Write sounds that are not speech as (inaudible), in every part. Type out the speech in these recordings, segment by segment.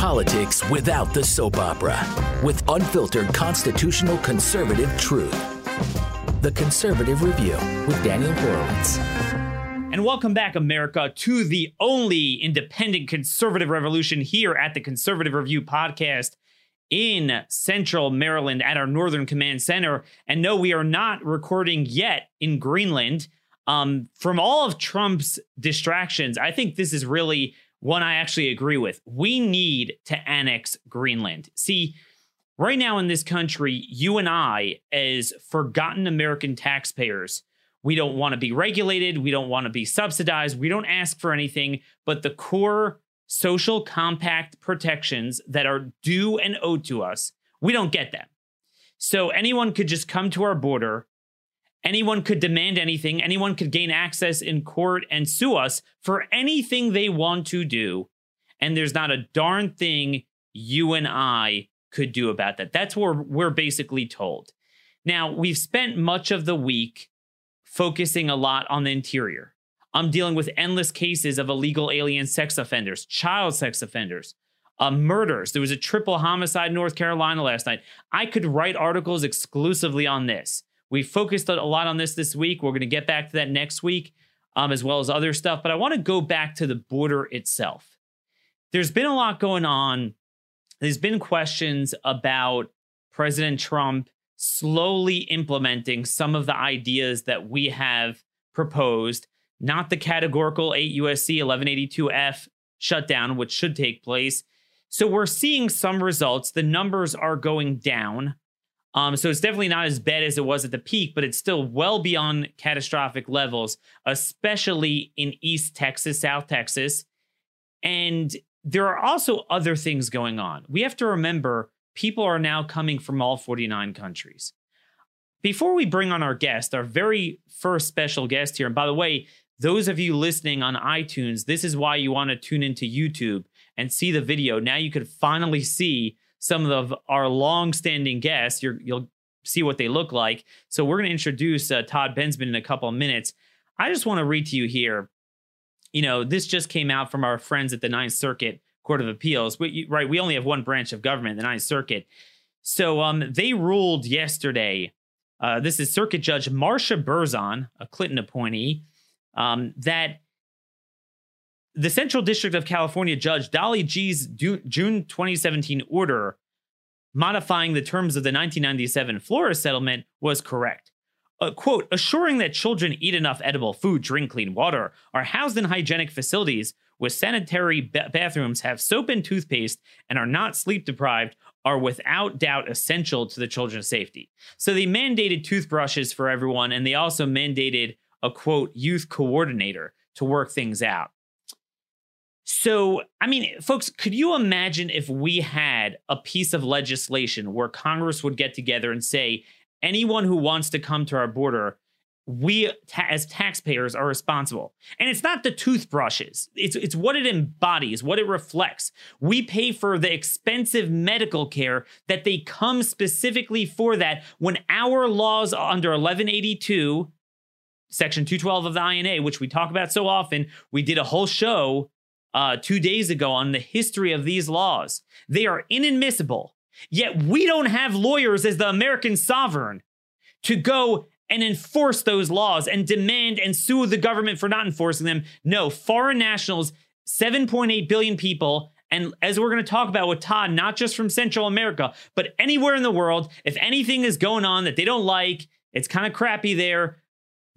Politics without the soap opera, with unfiltered constitutional conservative truth. The Conservative Review with Daniel Horowitz. And welcome back, America, to the only independent conservative revolution here at the Conservative Review podcast in central Maryland at our Northern Command Center. And no, we are not recording yet in Greenland. Um, from all of Trump's distractions, I think this is really one I actually agree with. We need to annex Greenland. See, right now in this country, you and I, as forgotten American taxpayers, we don't want to be regulated. We don't want to be subsidized. We don't ask for anything but the core social compact protections that are due and owed to us. We don't get them. So anyone could just come to our border Anyone could demand anything. Anyone could gain access in court and sue us for anything they want to do. And there's not a darn thing you and I could do about that. That's what we're basically told. Now, we've spent much of the week focusing a lot on the interior. I'm dealing with endless cases of illegal alien sex offenders, child sex offenders, uh, murders. There was a triple homicide in North Carolina last night. I could write articles exclusively on this. We focused a lot on this this week. We're going to get back to that next week, um, as well as other stuff. But I want to go back to the border itself. There's been a lot going on. There's been questions about President Trump slowly implementing some of the ideas that we have proposed, not the categorical 8 USC 1182F shutdown, which should take place. So we're seeing some results. The numbers are going down. Um, so it's definitely not as bad as it was at the peak, but it's still well beyond catastrophic levels, especially in East Texas, South Texas. And there are also other things going on. We have to remember people are now coming from all 49 countries. Before we bring on our guest, our very first special guest here, and by the way, those of you listening on iTunes, this is why you want to tune into YouTube and see the video. Now you could finally see some of our long-standing guests. you will see what they look like. So we're going to introduce uh, Todd Bensman in a couple of minutes. I just want to read to you here. You know, this just came out from our friends at the Ninth Circuit Court of Appeals. We, right, we only have one branch of government, the Ninth Circuit. So um, they ruled yesterday. Uh, this is Circuit Judge Marsha Berzon, a Clinton appointee, um, that the Central District of California Judge Dolly Gee's June 2017 order modifying the terms of the 1997 Flores settlement was correct. Uh, quote, assuring that children eat enough edible food, drink clean water, are housed in hygienic facilities with sanitary ba- bathrooms, have soap and toothpaste, and are not sleep deprived are without doubt essential to the children's safety. So they mandated toothbrushes for everyone, and they also mandated a quote, youth coordinator to work things out. So, I mean, folks, could you imagine if we had a piece of legislation where Congress would get together and say, anyone who wants to come to our border, we ta- as taxpayers are responsible. And it's not the toothbrushes. It's it's what it embodies, what it reflects. We pay for the expensive medical care that they come specifically for that when our laws under 1182 section 212 of the INA, which we talk about so often, we did a whole show uh, two days ago on the history of these laws. They are inadmissible. Yet we don't have lawyers as the American sovereign to go and enforce those laws and demand and sue the government for not enforcing them. No, foreign nationals, 7.8 billion people, and as we're going to talk about with Todd, not just from Central America, but anywhere in the world, if anything is going on that they don't like, it's kind of crappy there,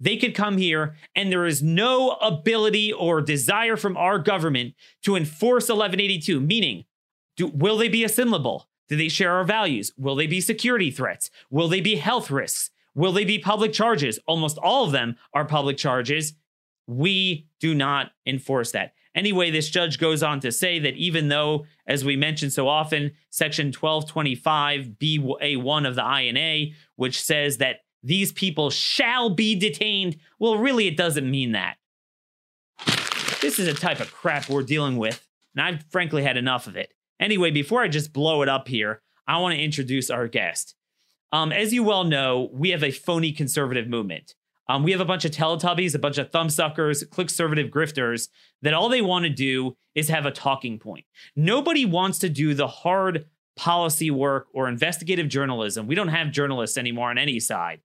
they could come here, and there is no ability or desire from our government to enforce 1182, meaning, do, will they be assimilable? Do they share our values? Will they be security threats? Will they be health risks? Will they be public charges? Almost all of them are public charges. We do not enforce that. Anyway, this judge goes on to say that even though, as we mentioned so often, Section 1225 BA1 of the INA, which says that these people shall be detained. Well, really, it doesn't mean that. This is a type of crap we're dealing with, and I've frankly had enough of it. Anyway, before I just blow it up here, I want to introduce our guest. Um, as you well know, we have a phony conservative movement. Um, we have a bunch of Teletubbies, a bunch of thumbsuckers, clickservative grifters that all they want to do is have a talking point. Nobody wants to do the hard policy work or investigative journalism. We don't have journalists anymore on any side.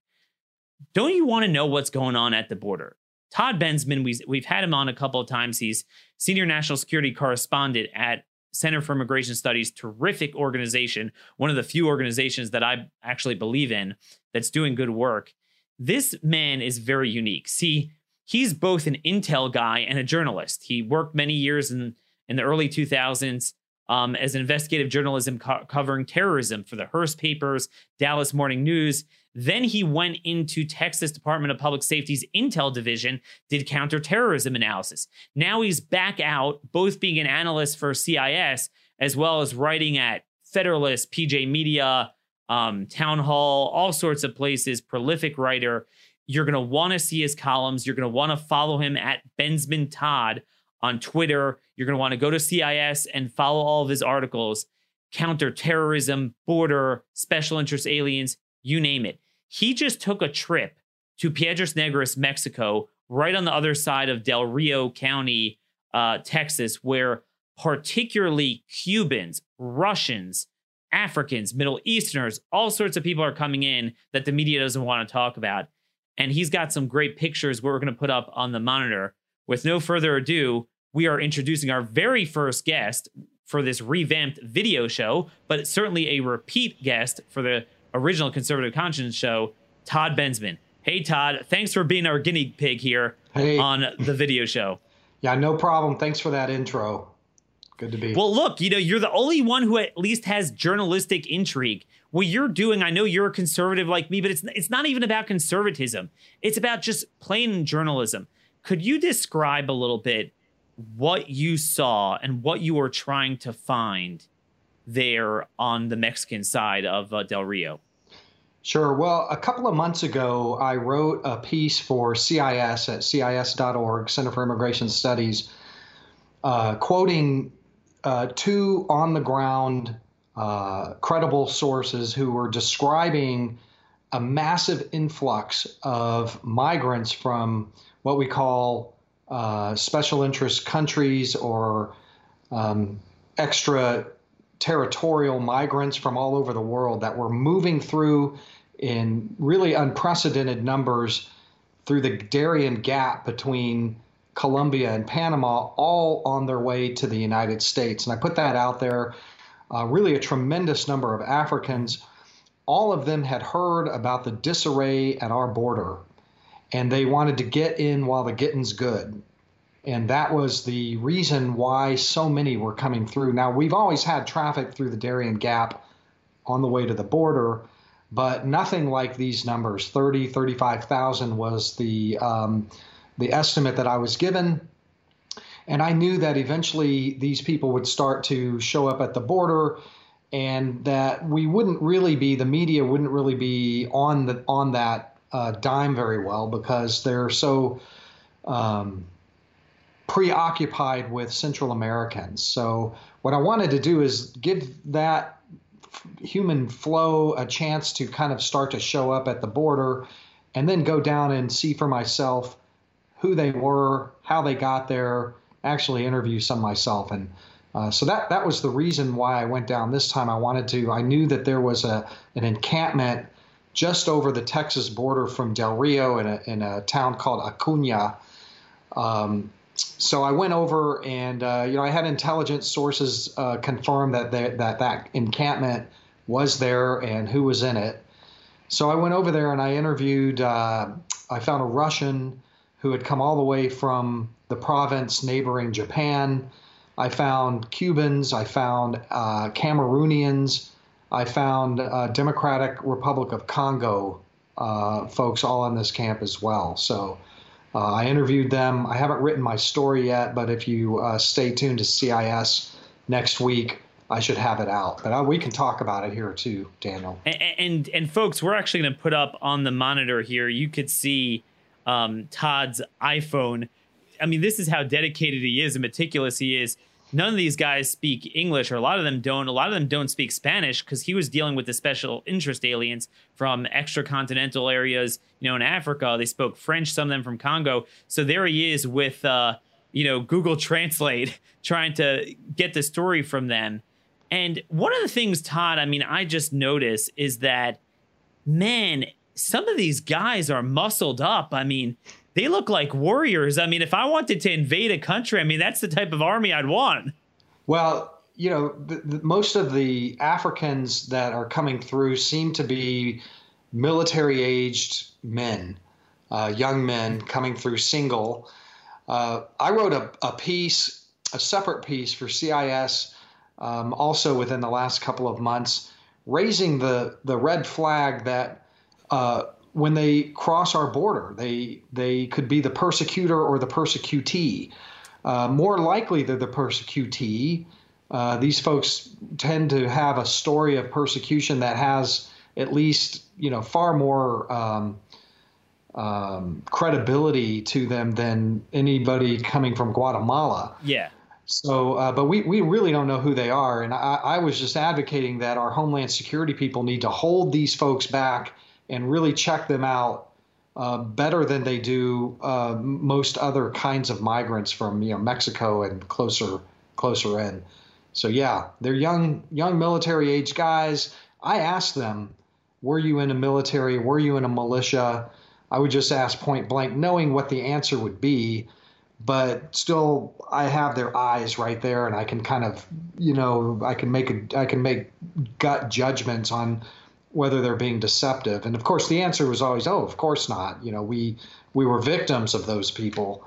Don't you want to know what's going on at the border? Todd Bensman, we, we've had him on a couple of times. He's senior national security correspondent at Center for Immigration Studies, terrific organization, one of the few organizations that I actually believe in that's doing good work. This man is very unique. See, he's both an intel guy and a journalist. He worked many years in, in the early 2000s um, as an investigative journalism co- covering terrorism for the Hearst Papers, Dallas Morning News. Then he went into Texas Department of Public Safety's Intel Division, did counterterrorism analysis. Now he's back out, both being an analyst for CIS as well as writing at Federalist, PJ Media, um, Town Hall, all sorts of places. Prolific writer. You're going to want to see his columns. You're going to want to follow him at Bensman Todd on Twitter. You're going to want to go to CIS and follow all of his articles counterterrorism, border, special interest aliens, you name it. He just took a trip to Piedras Negras, Mexico, right on the other side of Del Rio County, uh, Texas, where particularly Cubans, Russians, Africans, Middle Easterners, all sorts of people are coming in that the media doesn't want to talk about. And he's got some great pictures we're going to put up on the monitor. With no further ado, we are introducing our very first guest for this revamped video show, but certainly a repeat guest for the original Conservative Conscience show, Todd Bensman. Hey, Todd, thanks for being our guinea pig here hey. on the video show. (laughs) Yeah, no problem. Thanks for that intro. Good to be. Well, look, you know, you're the only one who at least has journalistic intrigue. What you're doing, I know you're a conservative like me, but it's it's not even about conservatism. It's about just plain journalism. Could you describe a little bit what you saw and what you were trying to find there on the Mexican side of uh, Del Rio? Sure. Well, a couple of months ago, I wrote a piece for CIS at CIS.org, Center for Immigration Studies, uh, quoting uh, two on the ground uh, credible sources who were describing a massive influx of migrants from what we call uh, special interest countries or um, extra territorial migrants from all over the world that were moving through in really unprecedented numbers through the Darien Gap between Colombia and Panama, all on their way to the United States. And I put that out there. Uh, really, a tremendous number of Africans. All of them had heard about the disarray at our border, and they wanted to get in while the getting's good. And that was the reason why so many were coming through. Now, we've always had traffic through the Darien Gap on the way to the border, but nothing like these numbers 30, 35,000 was the, um, the estimate that I was given. And I knew that eventually these people would start to show up at the border and that we wouldn't really be, the media wouldn't really be on, the, on that uh, dime very well because they're so. Um, preoccupied with Central Americans. So, what I wanted to do is give that human flow a chance to kind of start to show up at the border and then go down and see for myself who they were, how they got there, actually interview some myself. And uh, so that, that was the reason why I went down this time. I wanted to, I knew that there was a, an encampment just over the Texas border from Del Rio in a, in a town called Acuna. Um, so I went over and uh, you know I had intelligence sources uh, confirm that they, that that encampment was there and who was in it. So I went over there and I interviewed. Uh, I found a Russian who had come all the way from the province neighboring Japan. I found Cubans. I found uh, Cameroonians. I found uh, Democratic Republic of Congo uh, folks all in this camp as well. So uh, I interviewed them. I haven't written my story yet, but if you uh, stay tuned to CIS next week, I should have it out. But uh, we can talk about it here too, Daniel. And and, and folks, we're actually going to put up on the monitor here. You could see um, Todd's iPhone. I mean, this is how dedicated he is and meticulous he is. None of these guys speak English, or a lot of them don't. A lot of them don't speak Spanish because he was dealing with the special interest aliens from extracontinental areas, you know, in Africa. They spoke French, some of them from Congo. So there he is with, uh, you know, Google (laughs) Translate trying to get the story from them. And one of the things, Todd, I mean, I just notice is that, man, some of these guys are muscled up. I mean, they look like warriors. I mean, if I wanted to invade a country, I mean, that's the type of army I'd want. Well, you know, the, the, most of the Africans that are coming through seem to be military aged men, uh, young men coming through single. Uh, I wrote a, a, piece, a separate piece for CIS, um, also within the last couple of months, raising the, the red flag that uh, when they cross our border. They they could be the persecutor or the persecutee. Uh, more likely, they're the persecutee. Uh, these folks tend to have a story of persecution that has at least you know far more um, um, credibility to them than anybody coming from Guatemala. Yeah. So, uh, but we, we really don't know who they are. And I, I was just advocating that our Homeland Security people need to hold these folks back and really check them out uh, better than they do uh, most other kinds of migrants from you know Mexico and closer closer in. So yeah, they're young young military age guys. I asked them, "Were you in a military? Were you in a militia?" I would just ask point blank, knowing what the answer would be, but still, I have their eyes right there, and I can kind of, you know, I can make a, I can make gut judgments on whether they're being deceptive. And of course, the answer was always, "Oh, of course not." You know, we we were victims of those people.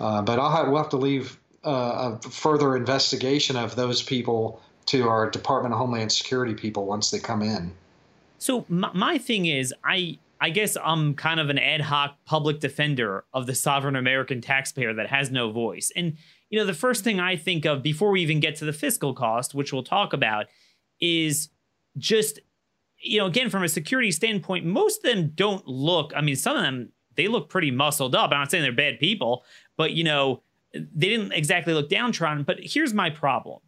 Uh, but I'll have, we'll have to leave uh, a further investigation of those people to our Department of Homeland Security people once they come in. So my, my thing is, I I guess I'm kind of an ad hoc public defender of the sovereign American taxpayer that has no voice. And you know, the first thing I think of before we even get to the fiscal cost, which we'll talk about, is just you know, again, from a security standpoint, most of them don't look, I mean, some of them, they look pretty muscled up. I'm not saying they're bad people, but, you know, they didn't exactly look downtrodden. But here's my problem.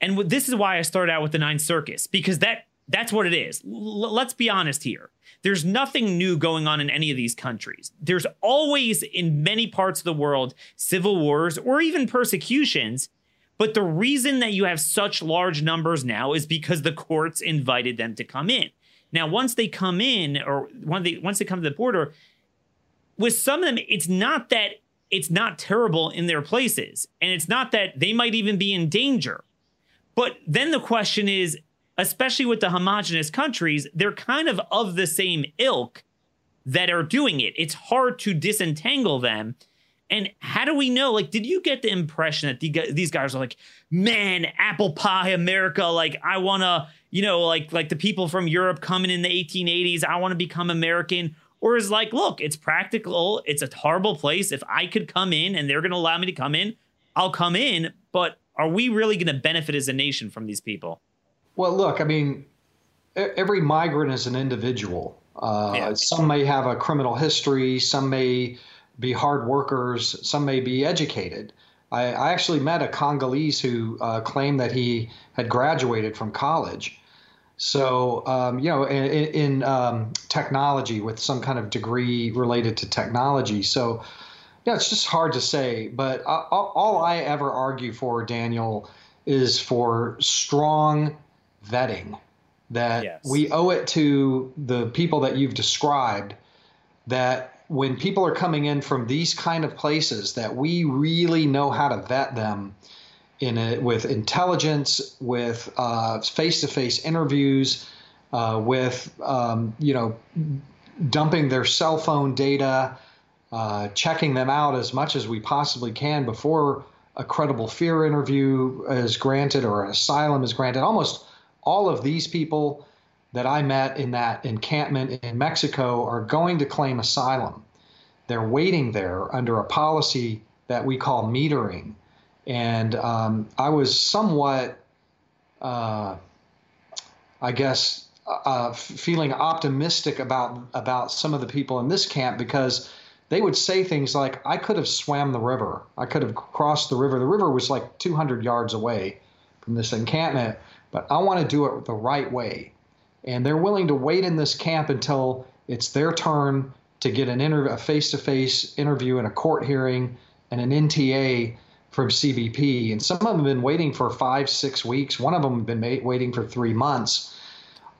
And this is why I started out with the Ninth Circus, because that that's what it is. L- let's be honest here. There's nothing new going on in any of these countries. There's always, in many parts of the world, civil wars or even persecutions but the reason that you have such large numbers now is because the courts invited them to come in. Now, once they come in, or they once they come to the border, with some of them, it's not that it's not terrible in their places, and it's not that they might even be in danger. But then the question is, especially with the homogenous countries, they're kind of of the same ilk that are doing it. It's hard to disentangle them. And how do we know? Like, did you get the impression that the, these guys are like, man, apple pie America? Like, I want to, you know, like like the people from Europe coming in the 1880s. I want to become American. Or is like, look, it's practical. It's a horrible place. If I could come in and they're going to allow me to come in, I'll come in. But are we really going to benefit as a nation from these people? Well, look, I mean, every migrant is an individual. Uh, yeah. Some may have a criminal history. Some may be hard workers, some may be educated. I, I actually met a Congolese who uh, claimed that he had graduated from college. So, um, you know, in, in um, technology with some kind of degree related to technology. So, yeah, it's just hard to say. But all, all I ever argue for, Daniel, is for strong vetting. That yes. we owe it to the people that you've described that when people are coming in from these kind of places that we really know how to vet them in it with intelligence, with uh, face-to-face interviews, uh, with um, you know dumping their cell phone data, uh, checking them out as much as we possibly can before a credible fear interview is granted or an asylum is granted. Almost all of these people that I met in that encampment in Mexico are going to claim asylum. They're waiting there under a policy that we call metering. And um, I was somewhat, uh, I guess, uh, feeling optimistic about about some of the people in this camp because they would say things like, I could have swam the river. I could have crossed the river. The river was like 200 yards away from this encampment, but I want to do it the right way. And they're willing to wait in this camp until it's their turn to get an inter- a face-to-face interview and a court hearing and an NTA from CBP. And some of them have been waiting for five, six weeks. One of them have been ma- waiting for three months.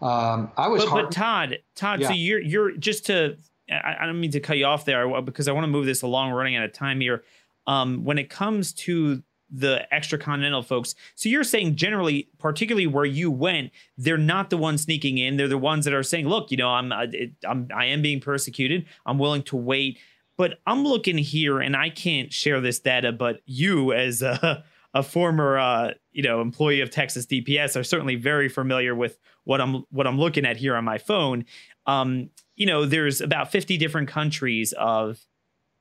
Um, I was, but, but Todd, Todd. Yeah. So you're you're just to. I, I, don't mean to cut you off there because I want to move this along. We're running out of time here. Um, when it comes to the extra continental folks. So you're saying generally, particularly where you went, they're not the ones sneaking in. They're the ones that are saying, "Look, you know, I'm I'm I am being persecuted. I'm willing to wait." But I'm looking here, and I can't share this data. But you, as a, a former uh, you know employee of Texas DPS, are certainly very familiar with what I'm what I'm looking at here on my phone. Um, you know, there's about 50 different countries of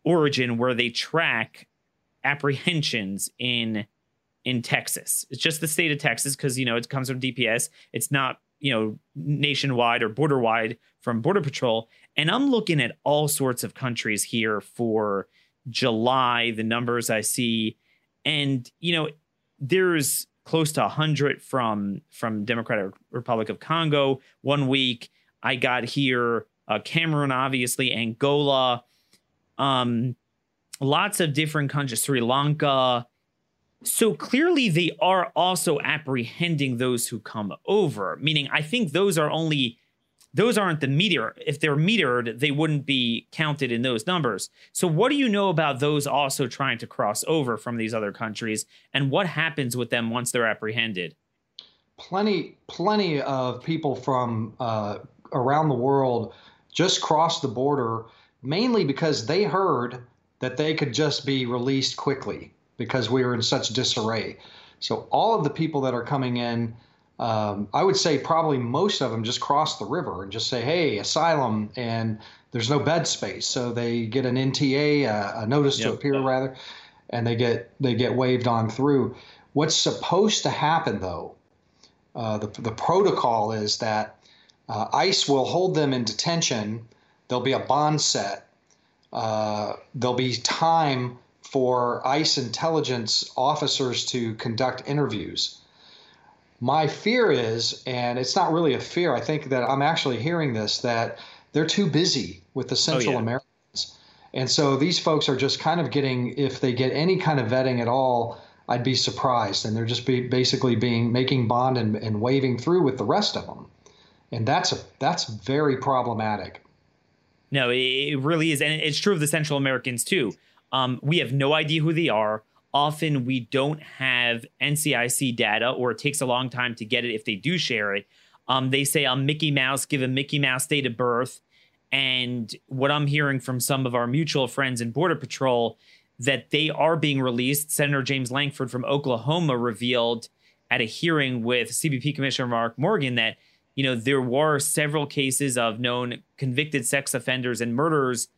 origin where they track apprehensions in in Texas. It's just the state of Texas because you know it comes from DPS. It's not you know nationwide or border wide from Border Patrol. And I'm looking at all sorts of countries here for July. The numbers I see, and you know there's close to 100 from from Democratic Republic of Congo. One week I got here uh, Cameroon, obviously Angola. Um, lots of different countries, Sri Lanka. So clearly, they are also apprehending those who come over. Meaning, I think those are only those aren't the meteor. If they're meteored, they wouldn't be counted in those numbers. So, what do you know about those also trying to cross over from these other countries, and what happens with them once they're apprehended? Plenty, plenty of people from uh, around the world just crossed the border, mainly because they heard that they could just be released quickly because we were in such disarray. So all of the people that are coming in, um, I would say probably most of them just cross the river and just say, "Hey, asylum," and there's no bed space, so they get an NTA, a, a notice yep. to appear rather, and they get they get waved on through. What's supposed to happen though? Uh, the the protocol is that uh, ICE will hold them in detention. There'll be a bond set uh, there'll be time for ICE intelligence officers to conduct interviews. My fear is, and it's not really a fear, I think that I'm actually hearing this, that they're too busy with the Central oh, yeah. Americans. And so these folks are just kind of getting, if they get any kind of vetting at all, I'd be surprised. And they're just be basically being making bond and, and waving through with the rest of them. And that's a, that's very problematic. No, it really is. And it's true of the Central Americans too. Um, we have no idea who they are. Often we don't have NCIC data, or it takes a long time to get it if they do share it. Um, they say I'm Mickey Mouse, give a Mickey Mouse date of birth. And what I'm hearing from some of our mutual friends in Border Patrol that they are being released. Senator James Lankford from Oklahoma revealed at a hearing with CBP Commissioner Mark Morgan that you know, there were several cases of known convicted sex offenders and murderers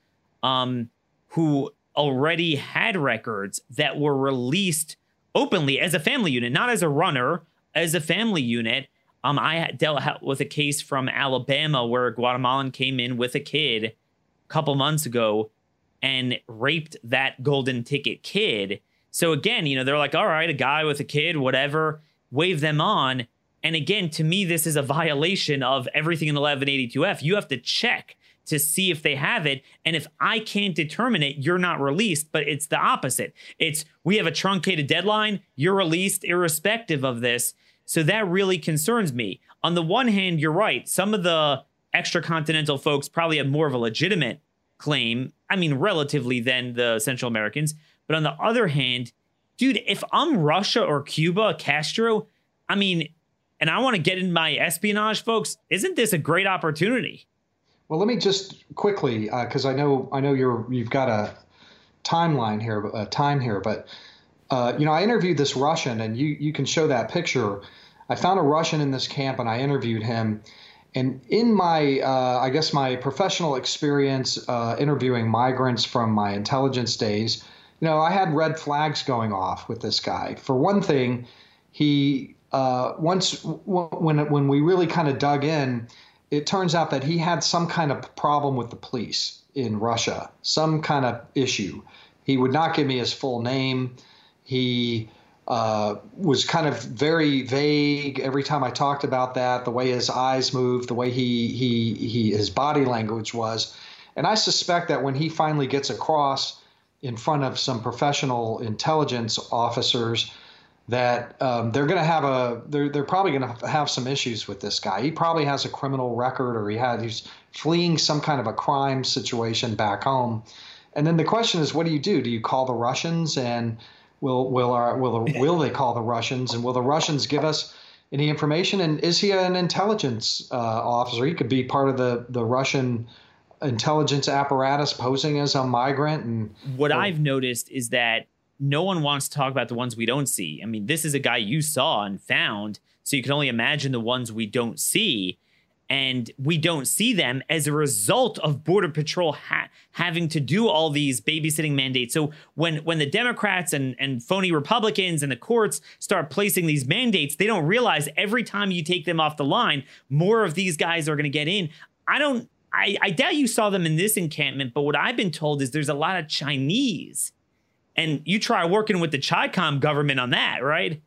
um, who already had records that were released openly as a family unit, not as a runner, as a family unit. Um, I dealt with a case from Alabama where a Guatemalan came in with a kid a couple months ago and raped that golden ticket kid. So again, you know, they're like, all right, a guy with a kid, whatever, wave them on. And again, to me, this is a violation of everything in 1182F. You have to check to see if they have it. And if I can't determine it, you're not released. But it's the opposite. It's we have a truncated deadline, you're released irrespective of this. So that really concerns me. On the one hand, you're right. Some of the extra continental folks probably have more of a legitimate claim. I mean, relatively than the Central Americans. But on the other hand, dude, if I'm Russia or Cuba, Castro, I mean, and I want to get in my espionage, folks, isn't this a great opportunity? Well, let me just quickly, because uh, I know I know you're you've got a timeline here, a time here, but uh, you know I interviewed this Russian, and you you can show that picture. I found a Russian in this camp, and I interviewed him. And in my, uh, I guess my professional experience uh, interviewing migrants from my intelligence days, you know, I had red flags going off with this guy. For one thing, he uh, once when when we really kind of dug in, it turns out that he had some kind of problem with the police. in Russia, some kind of issue. He would not give me his full name. He uh, was kind of very vague every time I talked about that. The way his eyes moved, the way he he he his body language was, and I suspect that when he finally gets across in front of some professional intelligence officers, that um, they're going to have a they're they're probably going to have some issues with this guy. He probably has a criminal record, or he had he's fleeing some kind of a crime situation back home. And then the question is, what do you do? Do you call the Russians and Will will our will (laughs) will they call the Russians and will the Russians give us any information? And is he an intelligence uh, officer? He could be part of the the Russian intelligence apparatus posing as a migrant. And what or, I've noticed is that no one wants to talk about the ones we don't see. I mean, this is a guy you saw and found, so you can only imagine the ones we don't see. And we don't see them as a result of border patrol ha- having to do all these babysitting mandates. So when when the democrats and and phony republicans and the courts start placing these mandates they don't realize every time you take them off the line more of these guys are going to get in. I don't I, I doubt you saw them in this encampment but what i've been told is there's a lot of chinese and you try working with the chicom government on that right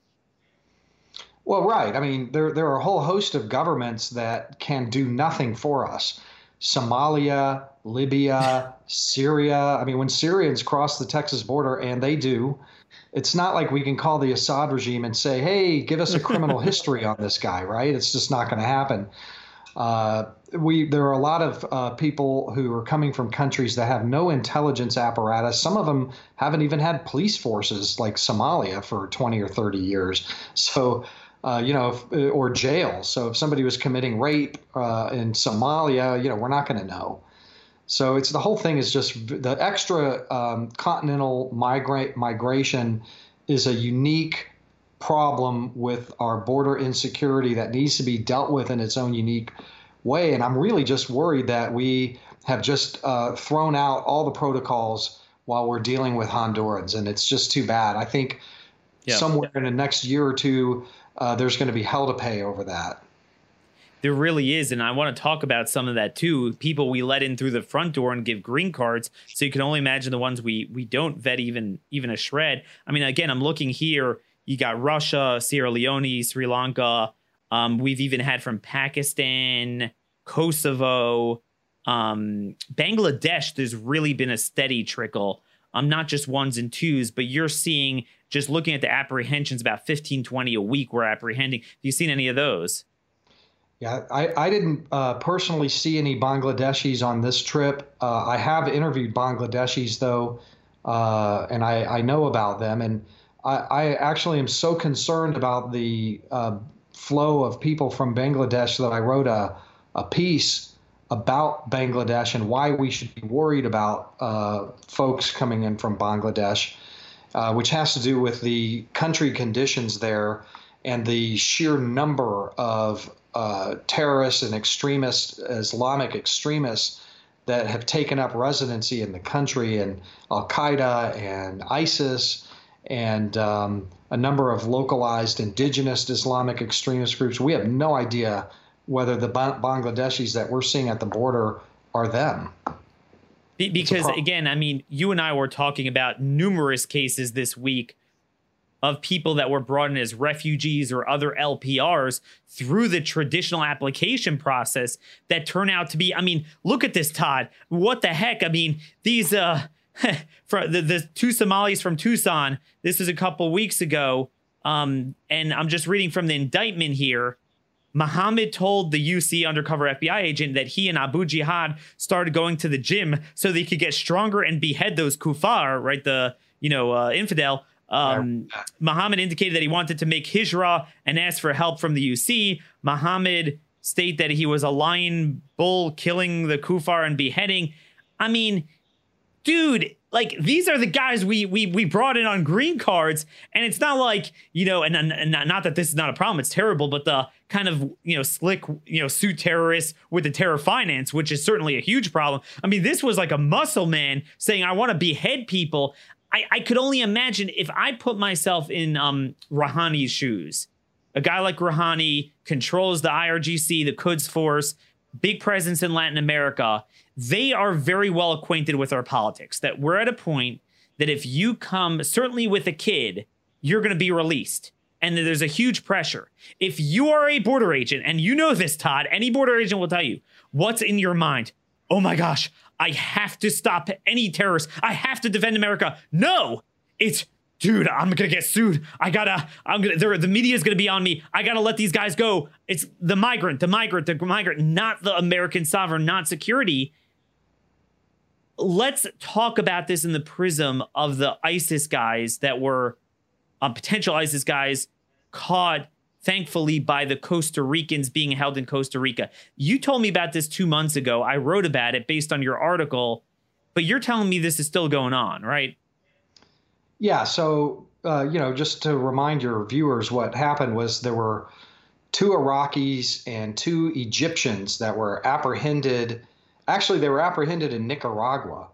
well, right. I mean, there there are a whole host of governments that can do nothing for us. Somalia, Libya, (laughs) Syria. I mean, when Syrians cross the Texas border, and they do, it's not like we can call the Assad regime and say, "Hey, give us a criminal (laughs) history on this guy." Right? It's just not going to happen. Uh, we there are a lot of uh, people who are coming from countries that have no intelligence apparatus. Some of them haven't even had police forces like Somalia for 20 or 30 years. So uh, you know, if, uh, or jail. So if somebody was committing rape uh, in Somalia, you know, we're not going to know. So it's the whole thing is just the extra um, continental migrate migration is a unique problem with our border insecurity that needs to be dealt with in its own unique way. And I'm really just worried that we have just uh, thrown out all the protocols while we're dealing with Hondurans, and it's just too bad. I think yeah. somewhere in the next year or two, uh, there's going to be hell to pay over that. There really is, and I want to talk about some of that too. People we let in through the front door and give green cards, so you can only imagine the ones we we don't vet even even a shred. I mean, again, I'm looking here. You got Russia, Sierra Leone, Sri Lanka. Um, we've even had from Pakistan, Kosovo, um, Bangladesh. There's really been a steady trickle. Um, not just ones and twos, but you're seeing just looking at the apprehensions, about 15, 20 a week we're apprehending. Have you seen any of those? Yeah, I, I didn't uh, personally see any Bangladeshis on this trip. Uh, I have interviewed Bangladeshis, though, uh, and I, I know about them. And I, I actually am so concerned about the uh, flow of people from Bangladesh that I wrote a, a piece about Bangladesh and why we should be worried about uh, folks coming in from Bangladesh. Uh, which has to do with the country conditions there and the sheer number of uh, terrorists and extremists, Islamic extremists, that have taken up residency in the country, and Al Qaeda and ISIS, and um, a number of localized indigenous Islamic extremist groups. We have no idea whether the Bangladeshis that we're seeing at the border are them. Be- because again, I mean, you and I were talking about numerous cases this week of people that were brought in as refugees or other LPRs through the traditional application process that turn out to be I mean, look at this Todd. What the heck? I mean, these uh (laughs) for the, the two Somalis from Tucson, this is a couple weeks ago. Um, and I'm just reading from the indictment here. Muhammad told the UC undercover FBI agent that he and Abu Jihad started going to the gym so they could get stronger and behead those kuffar, right? The, you know, uh, infidel. Um, yeah. Muhammad indicated that he wanted to make hijra and asked for help from the UC. Muhammad state that he was a lion bull killing the kuffar and beheading. I mean, dude, like these are the guys we we we brought in on green cards, and it's not like you know, and, and not that this is not a problem, it's terrible, but the kind of you know slick you know suit terrorists with the terror finance, which is certainly a huge problem. I mean, this was like a muscle man saying, "I want to behead people." I, I could only imagine if I put myself in um, Rouhani's shoes. A guy like Rouhani controls the IRGC, the Quds Force, big presence in Latin America, they are very well acquainted with our politics. That we're at a point that if you come, certainly with a kid, you're going to be released. And that there's a huge pressure. If you are a border agent, and you know this, Todd, any border agent will tell you what's in your mind. Oh my gosh, I have to stop any terrorists. I have to defend America. No, it's dude, I'm gonna get sued. I gotta, I'm gonna, the media is gonna be on me. I gotta let these guys go. It's the migrant, the migrant, the migrant, not the American sovereign, not security. Let's talk about this in the prism of the ISIS guys that were um, potential ISIS guys caught, thankfully, by the Costa Ricans being held in Costa Rica. You told me about this two months ago. I wrote about it based on your article, but you're telling me this is still going on, right? Yeah. So, uh, you know, just to remind your viewers, what happened was there were two Iraqis and two Egyptians that were apprehended. Actually, they were apprehended in Nicaragua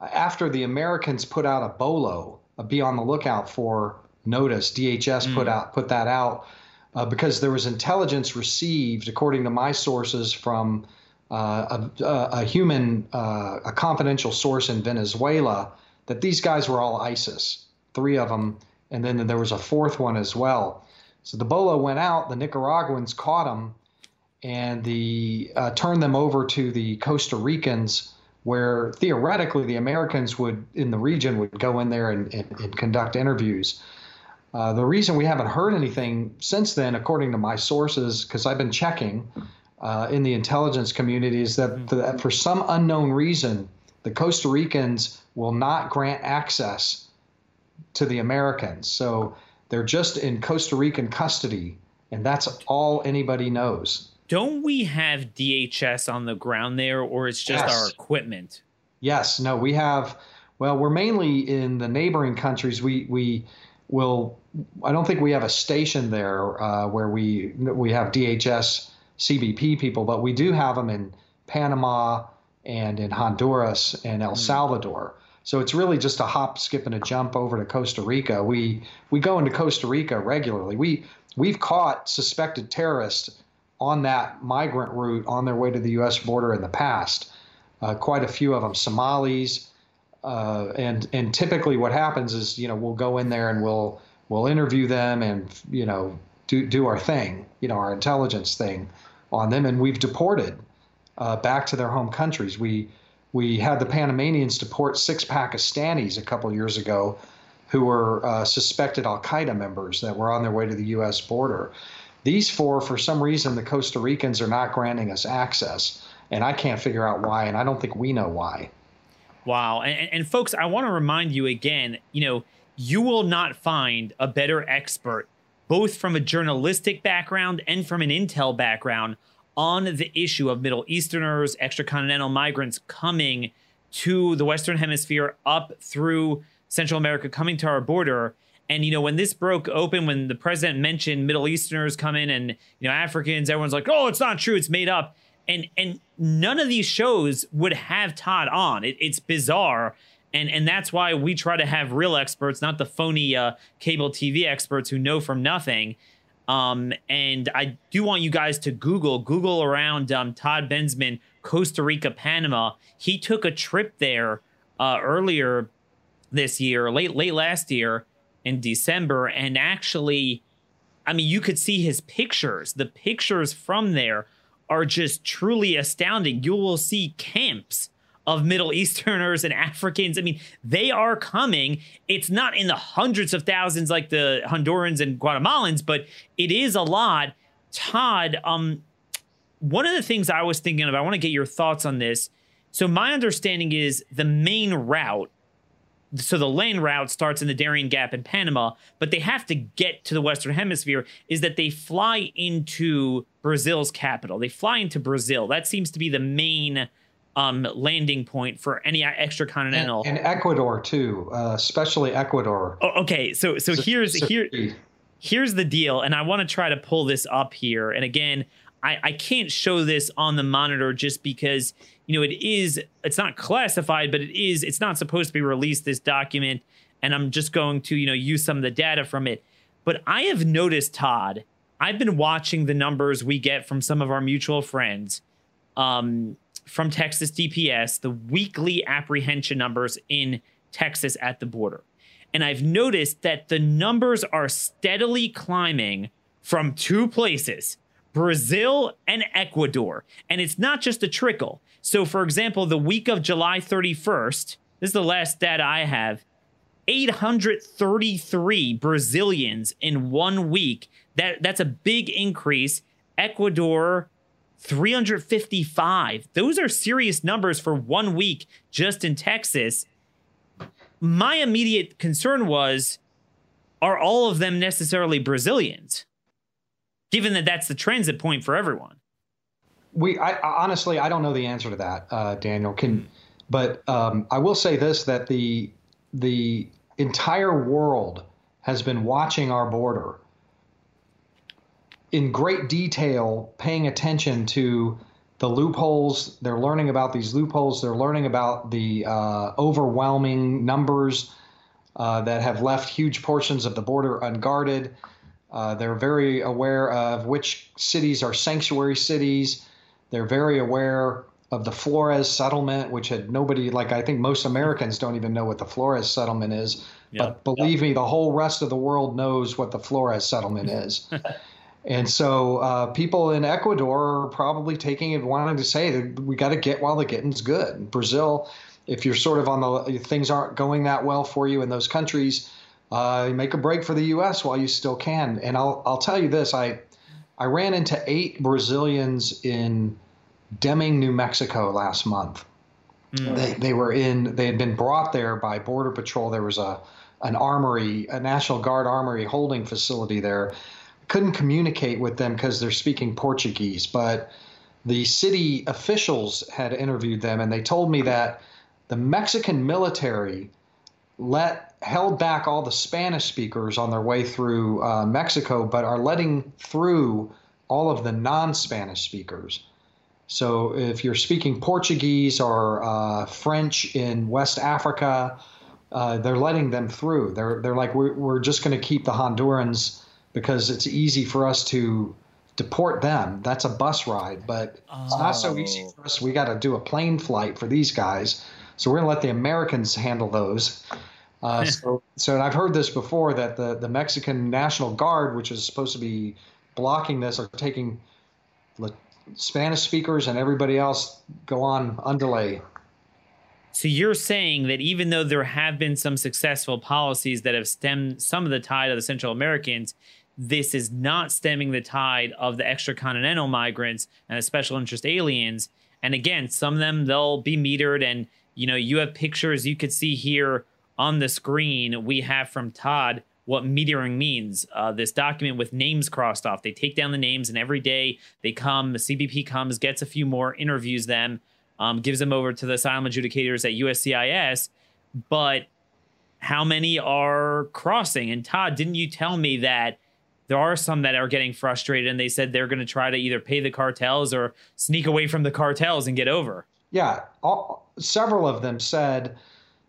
after the Americans put out a BOLO, a be on the lookout for notice. DHS mm. put out put that out uh, because there was intelligence received, according to my sources, from uh, a, a, human, uh, a confidential source in Venezuela that these guys were all ISIS, three of them, and then there was a fourth one as well. So the Bolo went out, the Nicaraguans caught them, and the uh, turned them over to the Costa Ricans, where theoretically the Americans would in the region would go in there and, and, and conduct interviews. Uh, the reason we haven't heard anything since then, according to my sources, because I've been checking uh, in the intelligence community, is that, that for some unknown reason, the Costa Ricans will not grant access to the Americans. So they're just in Costa Rican custody, and that's all anybody knows. Don't we have DHS on the ground there, or it's just yes. our equipment? Yes, no, we have. Well, we're mainly in the neighboring countries. We we will. I don't think we have a station there uh, where we we have DHS CBP people, but we do have them in Panama and in Honduras and El hmm. Salvador. So it's really just a hop, skip, and a jump over to Costa Rica. We we go into Costa Rica regularly. We we've caught suspected terrorists on that migrant route on their way to the U.S. border in the past. Uh, quite a few of them Somalis, uh, and and typically what happens is you know we'll go in there and we'll we'll interview them and you know do do our thing, you know our intelligence thing on them, and we've deported uh, back to their home countries. We we had the Panamanians deport six Pakistanis a couple years ago who were uh, suspected Al Qaeda members that were on their way to the U.S. border. These four, for some reason, the Costa Ricans are not granting us access, and I can't figure out why, and I don't think we know why. Wow. And, and folks, I want to remind you again you know, you will not find a better expert, both from a journalistic background and from an intel background, on the issue of Middle Easterners, extracontinental migrants coming to the Western Hemisphere up through Central America, coming to our border. And you know, when this broke open, when the president mentioned Middle Easterners come in and you know Africans, everyone's like, "Oh, it's not true; it's made up." And and none of these shows would have Todd on. It, it's bizarre, and and that's why we try to have real experts, not the phony uh, cable TV experts who know from nothing. Um, and I do want you guys to Google, Google around um, Todd Bensman, Costa Rica, Panama. He took a trip there uh, earlier this year, late late last year in December, and actually, I mean, you could see his pictures. The pictures from there are just truly astounding. You will see camps of Middle Easterners and Africans. I mean, they are coming. It's not in the hundreds of thousands like the Hondurans and Guatemalans, but it is a lot. Todd, um, one of the things I was thinking of, I want to get your thoughts on this. So my understanding is the main route so the lane route starts in the Darien Gap in Panama, but they have to get to the Western Hemisphere, is that they fly into Brazil's capital. They fly into Brazil. That seems to be the main um, landing point for any extra continental. And, and Ecuador too, uh, especially Ecuador. Oh, okay, so so here's here here's the deal, and I want to try to pull this up here. And again, I I can't show this on the monitor just because you know it is it's not classified, but it is it's not supposed to be released this document, and I'm just going to you know use some of the data from it. But I have noticed, Todd, I've been watching the numbers we get from some of our mutual friends um, from Texas DPS the weekly apprehension numbers in Texas at the border. And I've noticed that the numbers are steadily climbing from two places Brazil and Ecuador. And it's not just a trickle. So, for example, the week of July 31st, this is the last data I have 833 Brazilians in one week. That, that's a big increase. Ecuador, 355. Those are serious numbers for one week just in Texas. My immediate concern was are all of them necessarily Brazilians? Given that that's the transit point for everyone. We, I, honestly, I don't know the answer to that, uh, Daniel. Can, but um, I will say this: that the the entire world has been watching our border in great detail, paying attention to the loopholes. They're learning about these loopholes. They're learning about the uh, overwhelming numbers uh, that have left huge portions of the border unguarded. Uh, they're very aware of which cities are sanctuary cities. They're very aware of the Flores settlement, which had nobody, like I think most Americans don't even know what the Flores settlement is. But believe me, the whole rest of the world knows what the Flores settlement (laughs) is. And so uh, people in Ecuador are probably taking it, wanting to say that we got to get while the getting's good. Brazil, if you're sort of on the things aren't going that well for you in those countries, uh, make a break for the U.S. while you still can. And I'll I'll tell you this: I I ran into eight Brazilians in Deming, New Mexico last month. Mm. They they were in they had been brought there by Border Patrol. There was a an armory, a National Guard armory holding facility there couldn't communicate with them because they're speaking Portuguese. But the city officials had interviewed them, and they told me that the Mexican military let held back all the Spanish speakers on their way through uh, Mexico, but are letting through all of the non-Spanish speakers. So if you're speaking Portuguese or uh, French in West Africa, uh, they're letting them through. They're they're like we're we're just going to keep the Hondurans because it's easy for us to deport them. That's a bus ride, but oh. it's not so easy for us. We got to do a plane flight for these guys. So we're going to let the Americans handle those. Uh, so, so I've heard this before that the, the Mexican National Guard, which is supposed to be blocking this, are taking Spanish speakers and everybody else go on underlay so you're saying that even though there have been some successful policies that have stemmed some of the tide of the Central Americans, this is not stemming the tide of the extracontinental migrants and the special interest aliens. And again, some of them they'll be metered, and you know you have pictures you could see here on the screen. We have from Todd what metering means. Uh, this document with names crossed off. They take down the names, and every day they come. The CBP comes, gets a few more, interviews them um, gives them over to the asylum adjudicators at USCIS. But how many are crossing? And Todd, didn't you tell me that there are some that are getting frustrated and they said they're going to try to either pay the cartels or sneak away from the cartels and get over? Yeah, all, several of them said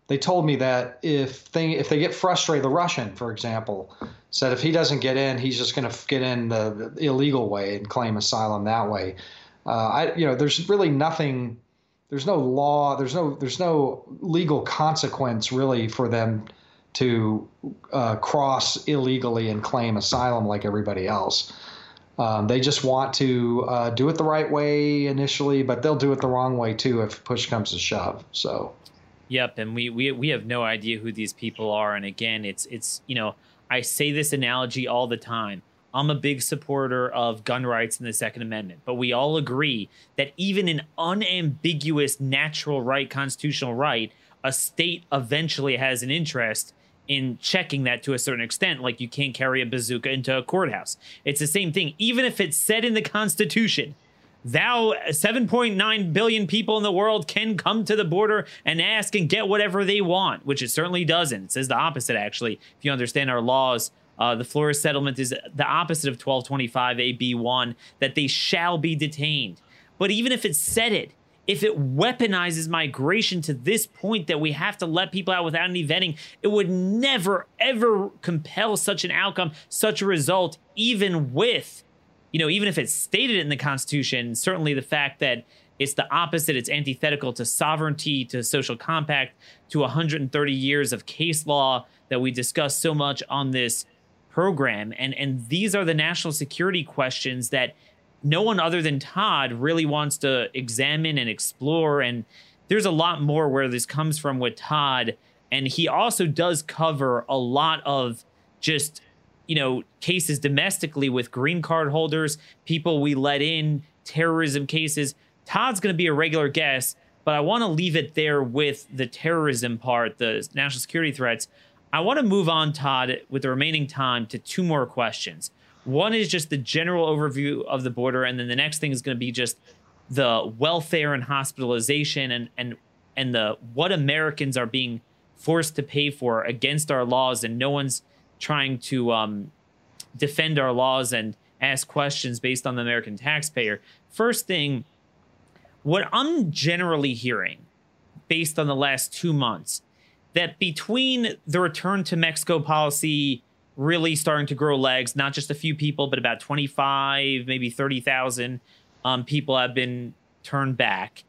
they told me that if they if they get frustrated, the Russian, for example, said if he doesn't get in, he's just going to get in the, the, illegal way and claim asylum that way. Uh, I, you know, there's really nothing there's no law, there's no there's no legal consequence really for them to uh, cross illegally and claim asylum like everybody else. Um, they just want to uh, do it the right way initially, but they'll do it the wrong way too if push comes to shove. So. Yep, and we, we we have no idea who these people are, and again, it's it's you know I say this analogy all the time. I'm a big supporter of gun rights and the Second Amendment, but we all agree that even an unambiguous natural right, constitutional right, a state eventually has an interest in checking that to a certain extent. Like you can't carry a bazooka into a courthouse. It's the same thing, even if it's said in the Constitution. Thou 7.9 billion people in the world can come to the border and ask and get whatever they want, which it certainly doesn't. It says the opposite, actually, if you understand our laws uh, the Flores settlement is the opposite of 1225 AB1, that they shall be detained. But even if it said it, if it weaponizes migration to this point that we have to let people out without any vetting, it would never, ever compel such an outcome, such a result, even with, you know, even if it's stated in the Constitution, certainly the fact that It's the opposite. It's antithetical to sovereignty, to social compact, to 130 years of case law that we discuss so much on this program. And and these are the national security questions that no one other than Todd really wants to examine and explore. And there's a lot more where this comes from with Todd. And he also does cover a lot of just, you know, cases domestically with green card holders, people we let in, terrorism cases. Todd's going to be a regular guest, but I want to leave it there with the terrorism part, the national security threats. I want to move on, Todd, with the remaining time to two more questions. One is just the general overview of the border, and then the next thing is going to be just the welfare and hospitalization and and and the what Americans are being forced to pay for against our laws, and no one's trying to um, defend our laws and ask questions based on the American taxpayer. First thing, what I'm generally hearing, based on the last two months, that between the return to Mexico policy really starting to grow legs. Not just a few people, but about 25, maybe 30,000 um, people have been turned back.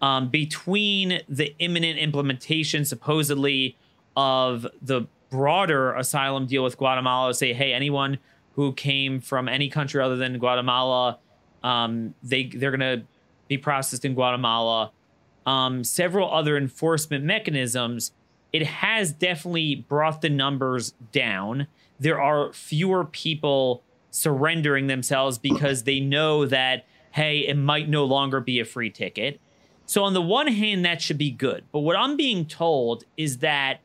Um, between the imminent implementation, supposedly, of the broader asylum deal with Guatemala, say, hey, anyone who came from any country other than Guatemala, um, they they're gonna be processed in Guatemala. Um, several other enforcement mechanisms. It has definitely brought the numbers down there are fewer people surrendering themselves because they know that, hey, it might no longer be a free ticket. So, on the one hand, that should be good. But what I'm being told is that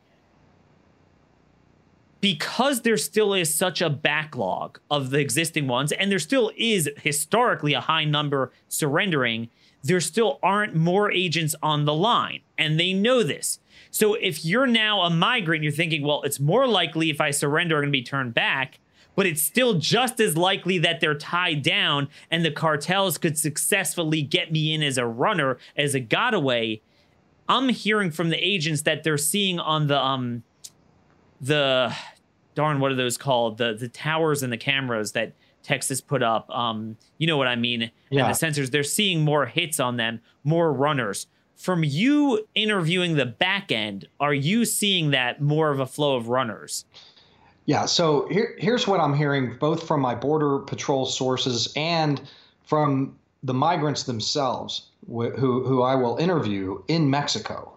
because there still is such a backlog of the existing ones, and there still is historically a high number surrendering, there still aren't more agents on the line. And they know this. So if you're now a migrant, you're thinking, well, it's more likely if I surrender, I'm going to be turned back. But it's still just as likely that they're tied down and the cartels could successfully get me in as a runner, as a gotaway. I'm hearing from the agents that they're seeing on the um the darn what are those called the the towers and the cameras that Texas put up um you know what I mean yeah. and the sensors they're seeing more hits on them more runners from you interviewing the back end, are you seeing that more of a flow of runners? Yeah, so here, here's what I'm hearing both from my Border Patrol sources and from the migrants themselves, wh- who, who I will interview in Mexico.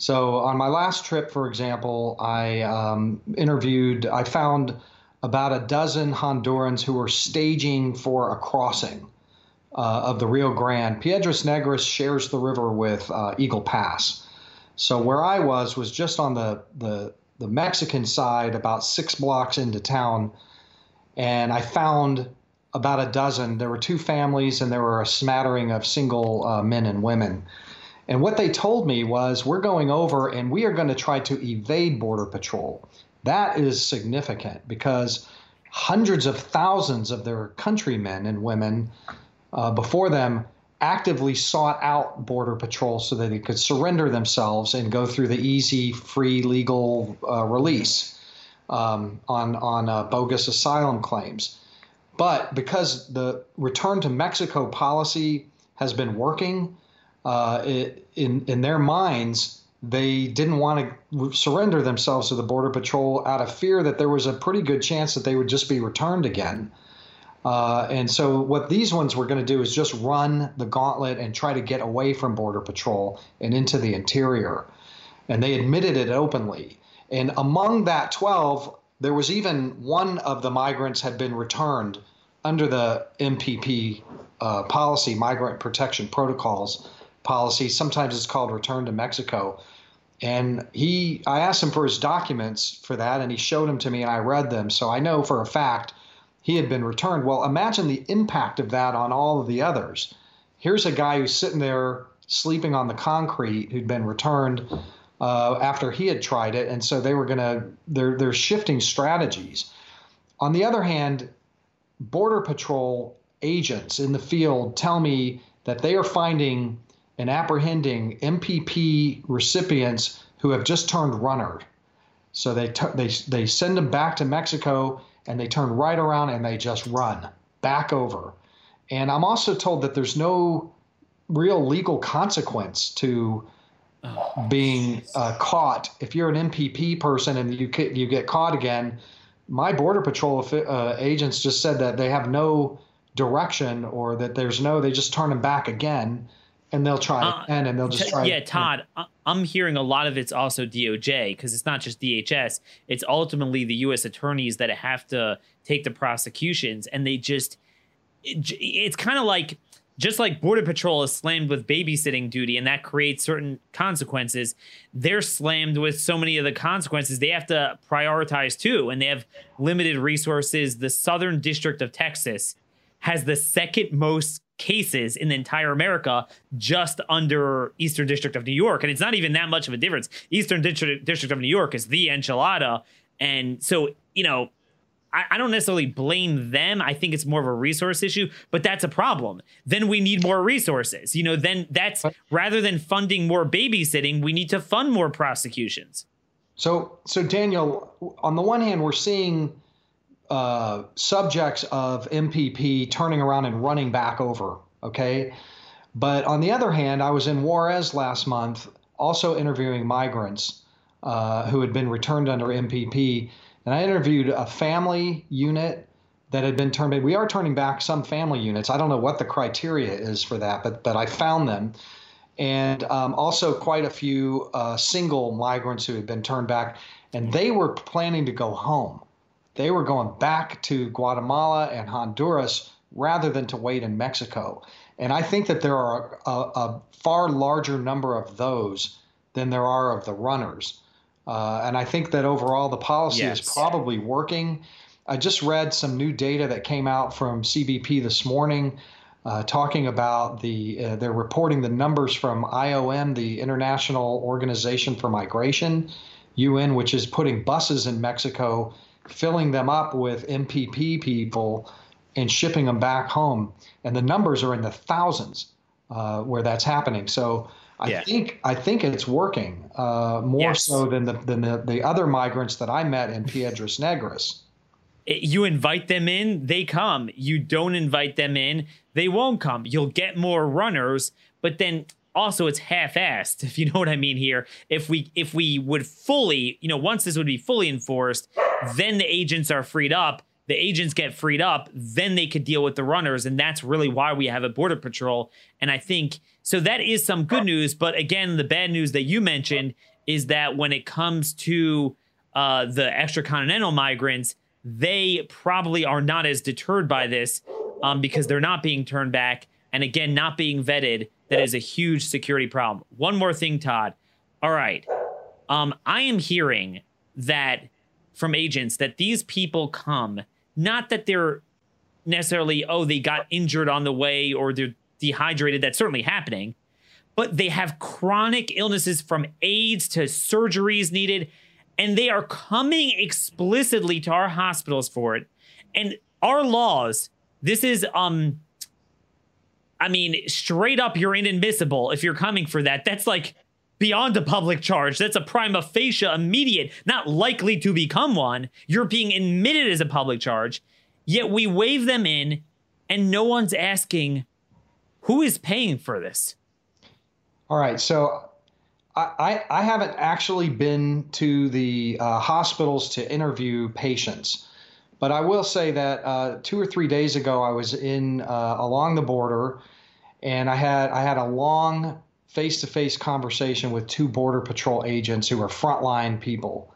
So on my last trip, for example, I um, interviewed, I found about a dozen Hondurans who were staging for a crossing uh, of the Rio Grande. Piedras Negras shares the river with uh, Eagle Pass. So where I was was just on the, the the Mexican side, about six blocks into town, and I found about a dozen. There were two families, and there were a smattering of single uh, men and women. And what they told me was, we're going over and we are going to try to evade Border Patrol. That is significant because hundreds of thousands of their countrymen and women uh, before them actively sought out Border Patrol so that they could surrender themselves and go through the easy, free, legal uh, release um, on, on uh, bogus asylum claims. But because the return to Mexico policy has been working, uh, in, in their minds, they didn't want to surrender themselves to the Border Patrol out of fear that there was a pretty good chance that they would just be returned again. Uh, and so, what these ones were going to do is just run the gauntlet and try to get away from Border Patrol and into the interior. And they admitted it openly. And among that 12, there was even one of the migrants had been returned under the MPP uh, policy, Migrant Protection Protocols policy. Sometimes it's called Return to Mexico. And he, I asked him for his documents for that, and he showed them to me, and I read them. So I know for a fact he had been returned. Well, imagine the impact of that on all of the others. Here's a guy who's sitting there sleeping on the concrete who'd been returned uh, after he had tried it, and so they were going to they're they're shifting strategies. On the other hand, border patrol agents in the field tell me that they are finding and apprehending MPP recipients who have just turned runner. So they t- they they send them back to Mexico and they turn right around and they just run back over. And I'm also told that there's no real legal consequence to oh, being uh, caught. If you're an MPP person and you you get caught again, my border patrol uh, agents just said that they have no direction or that there's no they just turn them back again and they'll try uh, again and they'll just try yeah todd i'm hearing a lot of it's also doj because it's not just dhs it's ultimately the u.s attorneys that have to take the prosecutions and they just it, it's kind of like just like border patrol is slammed with babysitting duty and that creates certain consequences they're slammed with so many of the consequences they have to prioritize too and they have limited resources. The southern district of texas has the second most cases in the entire America just under Eastern District of New York. And it's not even that much of a difference. Eastern District, District of New York is the enchilada. And so, you know, I, I don't necessarily blame them. I think it's more of a resource issue, but that's a problem. Then we need more resources. You know, then that's rather than funding more babysitting, we need to fund more prosecutions. So, so Daniel, on the one hand, we're seeing uh, subjects of MPP turning around and running back over. Okay. But on the other hand, I was in Juarez last month, also interviewing migrants uh, who had been returned under MPP. And I interviewed a family unit that had been turned. We are turning back some family units. I don't know what the criteria is for that, but but I found them, and um, also quite a few uh, single migrants who had been turned back, and they were planning to go home. They were going back to Guatemala and Honduras rather than to wait in Mexico. And I think that there are a, a far larger number of those than there are of the runners. Uh, and I think that overall the policy yes. is probably working. I just read some new data that came out from CBP this morning. Uh, talking about the, uh, they're reporting the numbers from IOM, the International Organization for Migration, UN, which is putting buses in Mexico filling them up with MPP people and shipping them back home. And the numbers are in the thousands uh, where that's happening. So I yeah. think I think it's working uh, more yes. so than the than the, the other migrants that I met in Piedras Negras. You invite them in, they come. You don't invite them in, they won't come. You'll get more runners, but then also it's half-assed (laughs) if you know what i mean here if we if we would fully you know once this would be fully enforced then the agents are freed up the agents get freed up then they could deal with the runners and that's really why we have a border patrol and i think so that is some good news but again the bad news that you mentioned is that when it comes to uh, the extracontinental migrants they probably are not as deterred by this um, because they're not being turned back and again not being vetted that is a huge security problem. One more thing, Todd. All right. Um, I am hearing that from agents that these people come, not that they're necessarily, oh, they got injured on the way or they're dehydrated. That's certainly happening. But they have chronic illnesses from AIDS to surgeries needed. And they are coming explicitly to our hospitals for it. And our laws, this is um I mean, straight up, you're inadmissible if you're coming for that. That's like beyond a public charge. That's a prima facie immediate, not likely to become one. You're being admitted as a public charge. Yet we wave them in, and no one's asking who is paying for this. All right. So I, I haven't actually been to the uh, hospitals to interview patients. But I will say that uh, two or three days ago, I was in uh, along the border, and I had I had a long face-to-face conversation with two border patrol agents who are frontline people,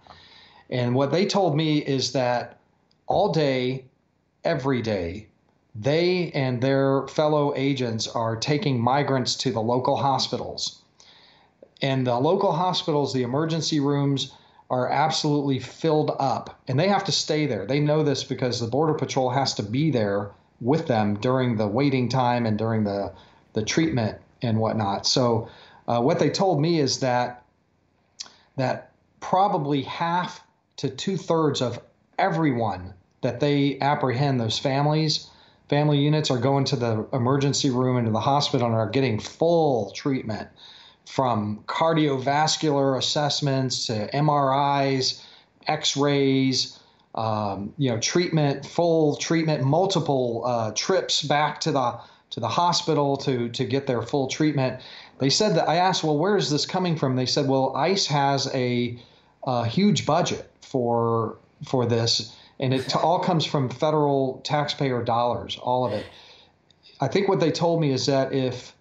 and what they told me is that all day, every day, they and their fellow agents are taking migrants to the local hospitals, and the local hospitals, the emergency rooms are absolutely filled up and they have to stay there. They know this because the Border Patrol has to be there with them during the waiting time and during the, the treatment and whatnot. So, uh, what they told me is that that probably half to two thirds of everyone that they apprehend, those families, family units, are going to the emergency room into the hospital and are getting full treatment from cardiovascular assessments to MRIs, X-rays, um, you know, treatment, full treatment, multiple uh, trips back to the to the hospital to to get their full treatment. They said that I asked, well, where is this coming from? They said, well, ICE has a, a huge budget for for this, and it all comes from federal taxpayer dollars, all of it. I think what they told me is that if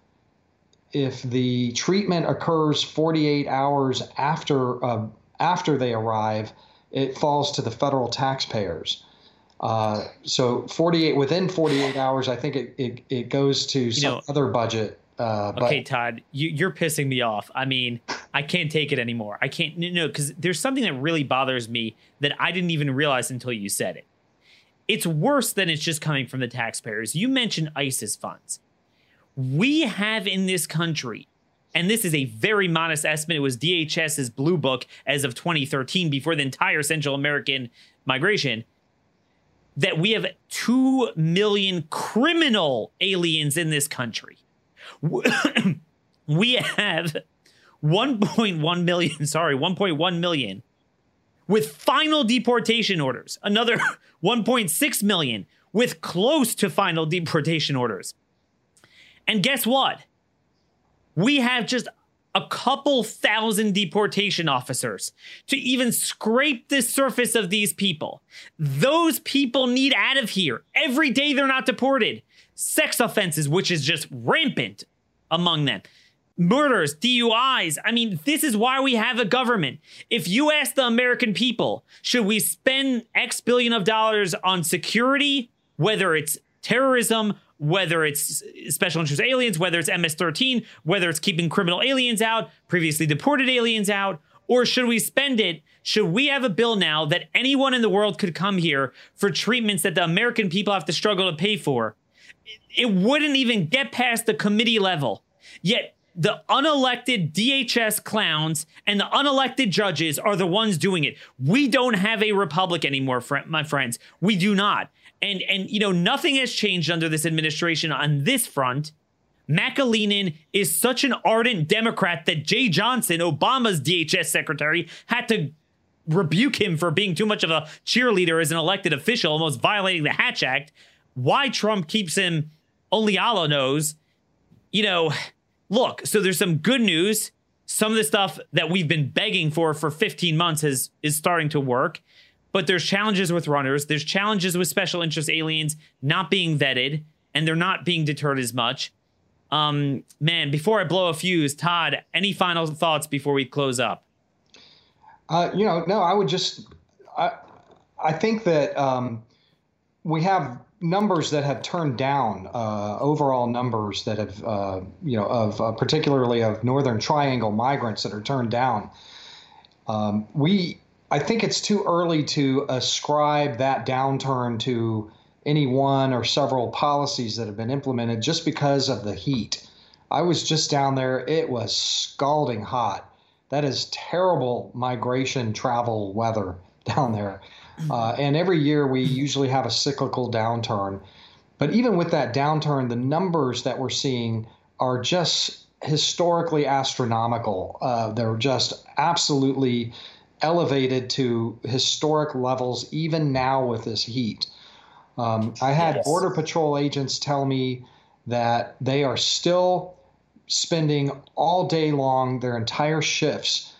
if the treatment occurs 48 hours after uh, after they arrive, it falls to the federal taxpayers. Uh, so 48 within 48 hours, I think it it, it goes to some know, other budget. Uh, okay, Todd, you, are pissing me off. I mean, I can't take it anymore. I can't no because there's something that really bothers me that I didn't even realize until you said it. It's worse than it's just coming from the taxpayers. You mentioned ICE's funds. We have in this country and this is a very modest estimate. It was DHS's Blue Book as of 2013, before the entire Central American migration, that we have 2 million criminal aliens in this country. we have 1.1 million, sorry, 1.1 million with final deportation orders, another (laughs) 1.6 million with close to final deportation orders. And guess what? we have just a couple thousand deportation officers to even scrape the surface of these people. Those people need out of here. Every day they're not deported. Sex offenses, which is just rampant among them. Murders, DUIs. I mean, this is why we have a government. If you ask the American people, should we spend X billion of dollars on security, whether it's terrorism whether it's special interest aliens, whether it's MS 13, whether it's keeping criminal aliens out, previously deported aliens out, or should we spend it? Should we have a bill now that anyone in the world could come here for treatments that the American people have to struggle to pay for? It wouldn't even get past the committee level. Yet the unelected DHS clowns and the unelected judges are the ones doing it. We don't have a republic anymore, my friends. We do not. And and you know nothing has changed under this administration on this front. McAleenan is such an ardent Democrat that Jeh Johnson, Obama's DHS secretary, had to rebuke him for being too much of a cheerleader as an elected official, almost violating the Hatch Act. Why Trump keeps him, only Allah knows. You know, look, so there's some good news. Some of the stuff that we've been begging for for 15 months is is starting to work but there's challenges with runners. There's challenges with special interest aliens not being vetted and they're not being deterred as much. Um, man, before I blow a fuse, Todd, any final thoughts before we close up? Uh, you know, no, I would just, I, I think that um, we have numbers that have turned down, uh, overall numbers that have, uh, you know, of uh, particularly of Northern Triangle migrants that are turned down. Um, we I think it's too early to ascribe that downturn to any one or several policies that have been implemented just because of the heat. I was just down there, it was scalding hot. That is terrible migration travel weather (laughs) down there. Uh, and every year we usually have a cyclical downturn. But even with that downturn, the numbers that we're seeing are just historically astronomical. Uh, they're just absolutely elevated to historic levels even now with this heat. Um, I had yes. Border Patrol agents tell me that they are still spending all day long their entire shifts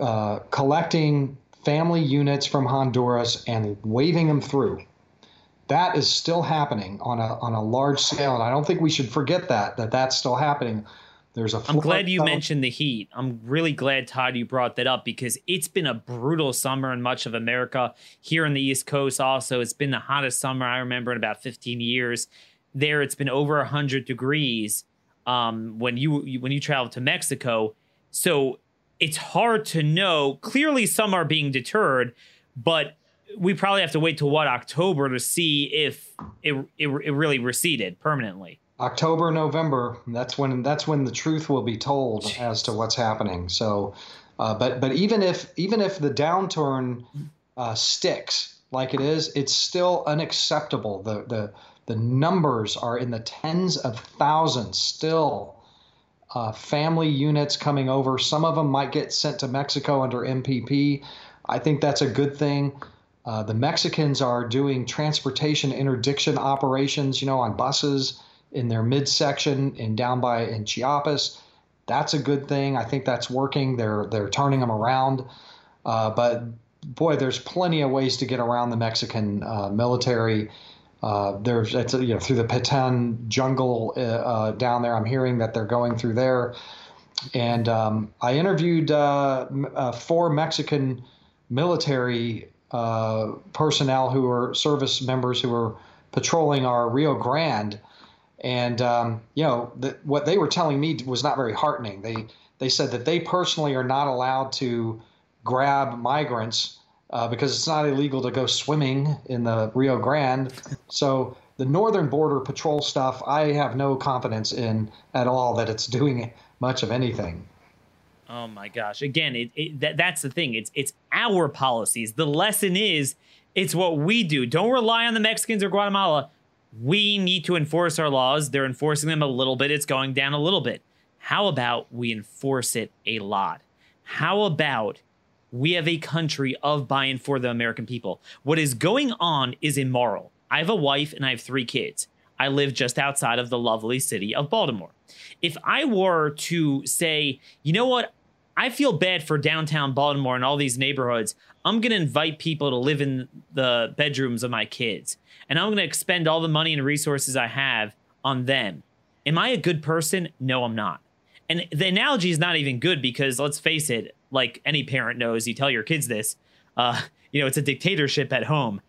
uh, collecting family units from Honduras and waving them through. That is still happening on a on a large scale, and I don't think we should forget that that that's still happening there's a. I'm glad you mentioned the heat. I'm really glad Todd you brought that up because it's been a brutal summer in much of America. Here in the East Coast, also, it's been the hottest summer I remember in about 15 years. There, it's been over 100 degrees um, when you when you travel to Mexico. So it's hard to know. Clearly, some are being deterred, but we probably have to wait till what October to see if it, it, it really receded permanently. October, November. That's when that's when the truth will be told as to what's happening. So, uh, but but even if even if the downturn uh, sticks like it is, it's still unacceptable. The the the numbers are in the tens of thousands still. Uh, family units coming over. Some of them might get sent to Mexico under MPP. I think that's a good thing. Uh, the Mexicans are doing transportation interdiction operations, you know, on buses in their midsection and down by in Chiapas. That's a good thing. I think that's working. They're they're turning them around. Uh, but boy, there's plenty of ways to get around the Mexican uh, military. Uh, there's it's you know through the Petén jungle uh, uh, down there. I'm hearing that they're going through there. And um, I interviewed uh, four Mexican military personnel who are service members who are patrolling our Rio Grande. And um, you know the, what they were telling me was not very heartening. They they said that they personally are not allowed to grab migrants uh, because it's not illegal to go swimming in the Rio Grande. So the northern border patrol stuff, I have no confidence in at all that it's (laughs) doing much of anything. Oh my gosh! Again, it, it that, that's the thing. It's it's our policies. The lesson is it's what we do. Don't rely on the Mexicans or Guatemala. We need to enforce our laws. They're enforcing them a little bit. It's going down a little bit. How about we enforce it a lot? How about we have a country of by and for the American people. What is going on is immoral. I have a wife and I have three kids. I live just outside of the lovely city of Baltimore. If I were to say, you know what, I feel bad for downtown Baltimore and all these neighborhoods, I'm going to invite people to live in the bedrooms of my kids, and I'm going to expend all the money and resources I have on them. Am I a good person? No, I'm not. And the analogy is not even good because let's face it, like any parent knows, you tell your kids this, uh, you know, it's a dictatorship at home.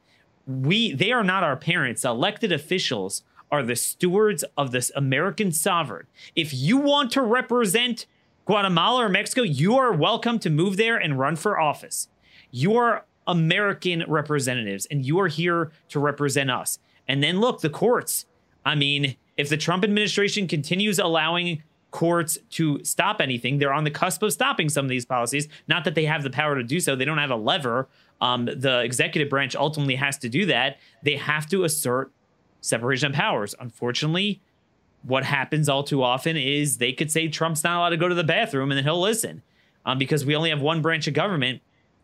We, they are not our parents. Elected officials are the stewards of this American sovereign. If you want to represent Guatemala or Mexico, you are welcome to move there and run for office. You are American representatives and you are here to represent us. And then look, the courts. I mean, if the Trump administration continues allowing courts to stop anything. They're on the cusp of stopping some of these policies. Not that they have the power to do so, they don't have a lever. Um, the executive branch ultimately has to do that. They have to assert separation of powers. Unfortunately, what happens all too often is they could say Trump's not allowed to go to the bathroom and then he'll listen um, because we only have one branch of government,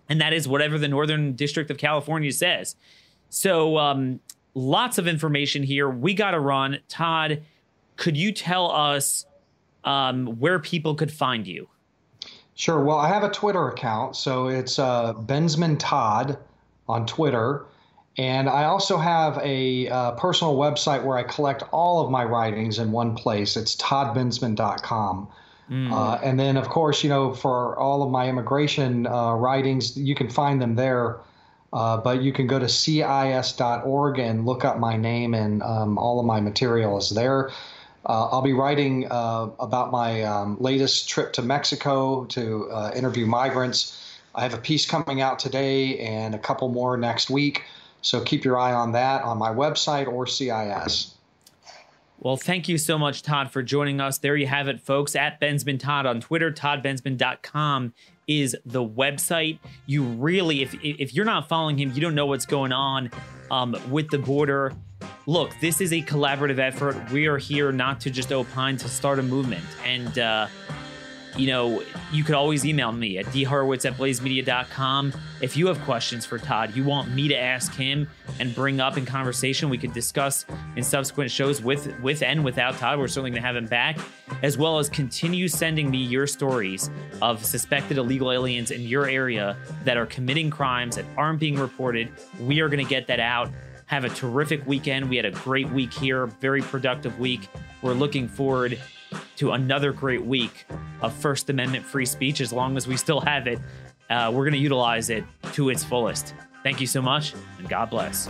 and that is whatever the Northern District of California says. So, um, lots of information here. We got to run. Todd, could you tell us um, where people could find you. Sure. Well, I have a Twitter account, so it's uh, Bensman Todd on Twitter. And I also have a uh, personal website where I collect all of my writings in one place. It's toddbensman.com. Mm. Uh, and then, of course, you know, for all of my immigration uh, writings, you can find them there. Uh, but you can go to cis.org and look up my name, and um, all of my material is there. Uh, I'll be writing uh, about my um, latest trip to Mexico to uh, interview migrants. I have a piece coming out today and a couple more next week. So keep your eye on that on my website or CIS. Well, thank you so much, Todd, for joining us. There you have it, folks. At Bensman Todd on Twitter, toddbensman.com is the website. You really, if if you're not following him, you don't know what's going on um, with the border look, this is a collaborative effort. We are here not to just opine, to start a movement. And, uh, you know, you could always email me at dhorowitz at blazemedia.com. If you have questions for Todd, you want me to ask him and bring up in conversation, we could discuss in subsequent shows with, with and without Todd. We're certainly going to have him back, as well as continue sending me your stories of suspected illegal aliens in your area that are committing crimes that aren't being reported. We are going to get that out have a terrific weekend. We had a great week here, very productive week. We're looking forward to another great week of First Amendment free speech as long as we still have it. Uh, we're going to utilize it to its fullest. Thank you so much, and God bless.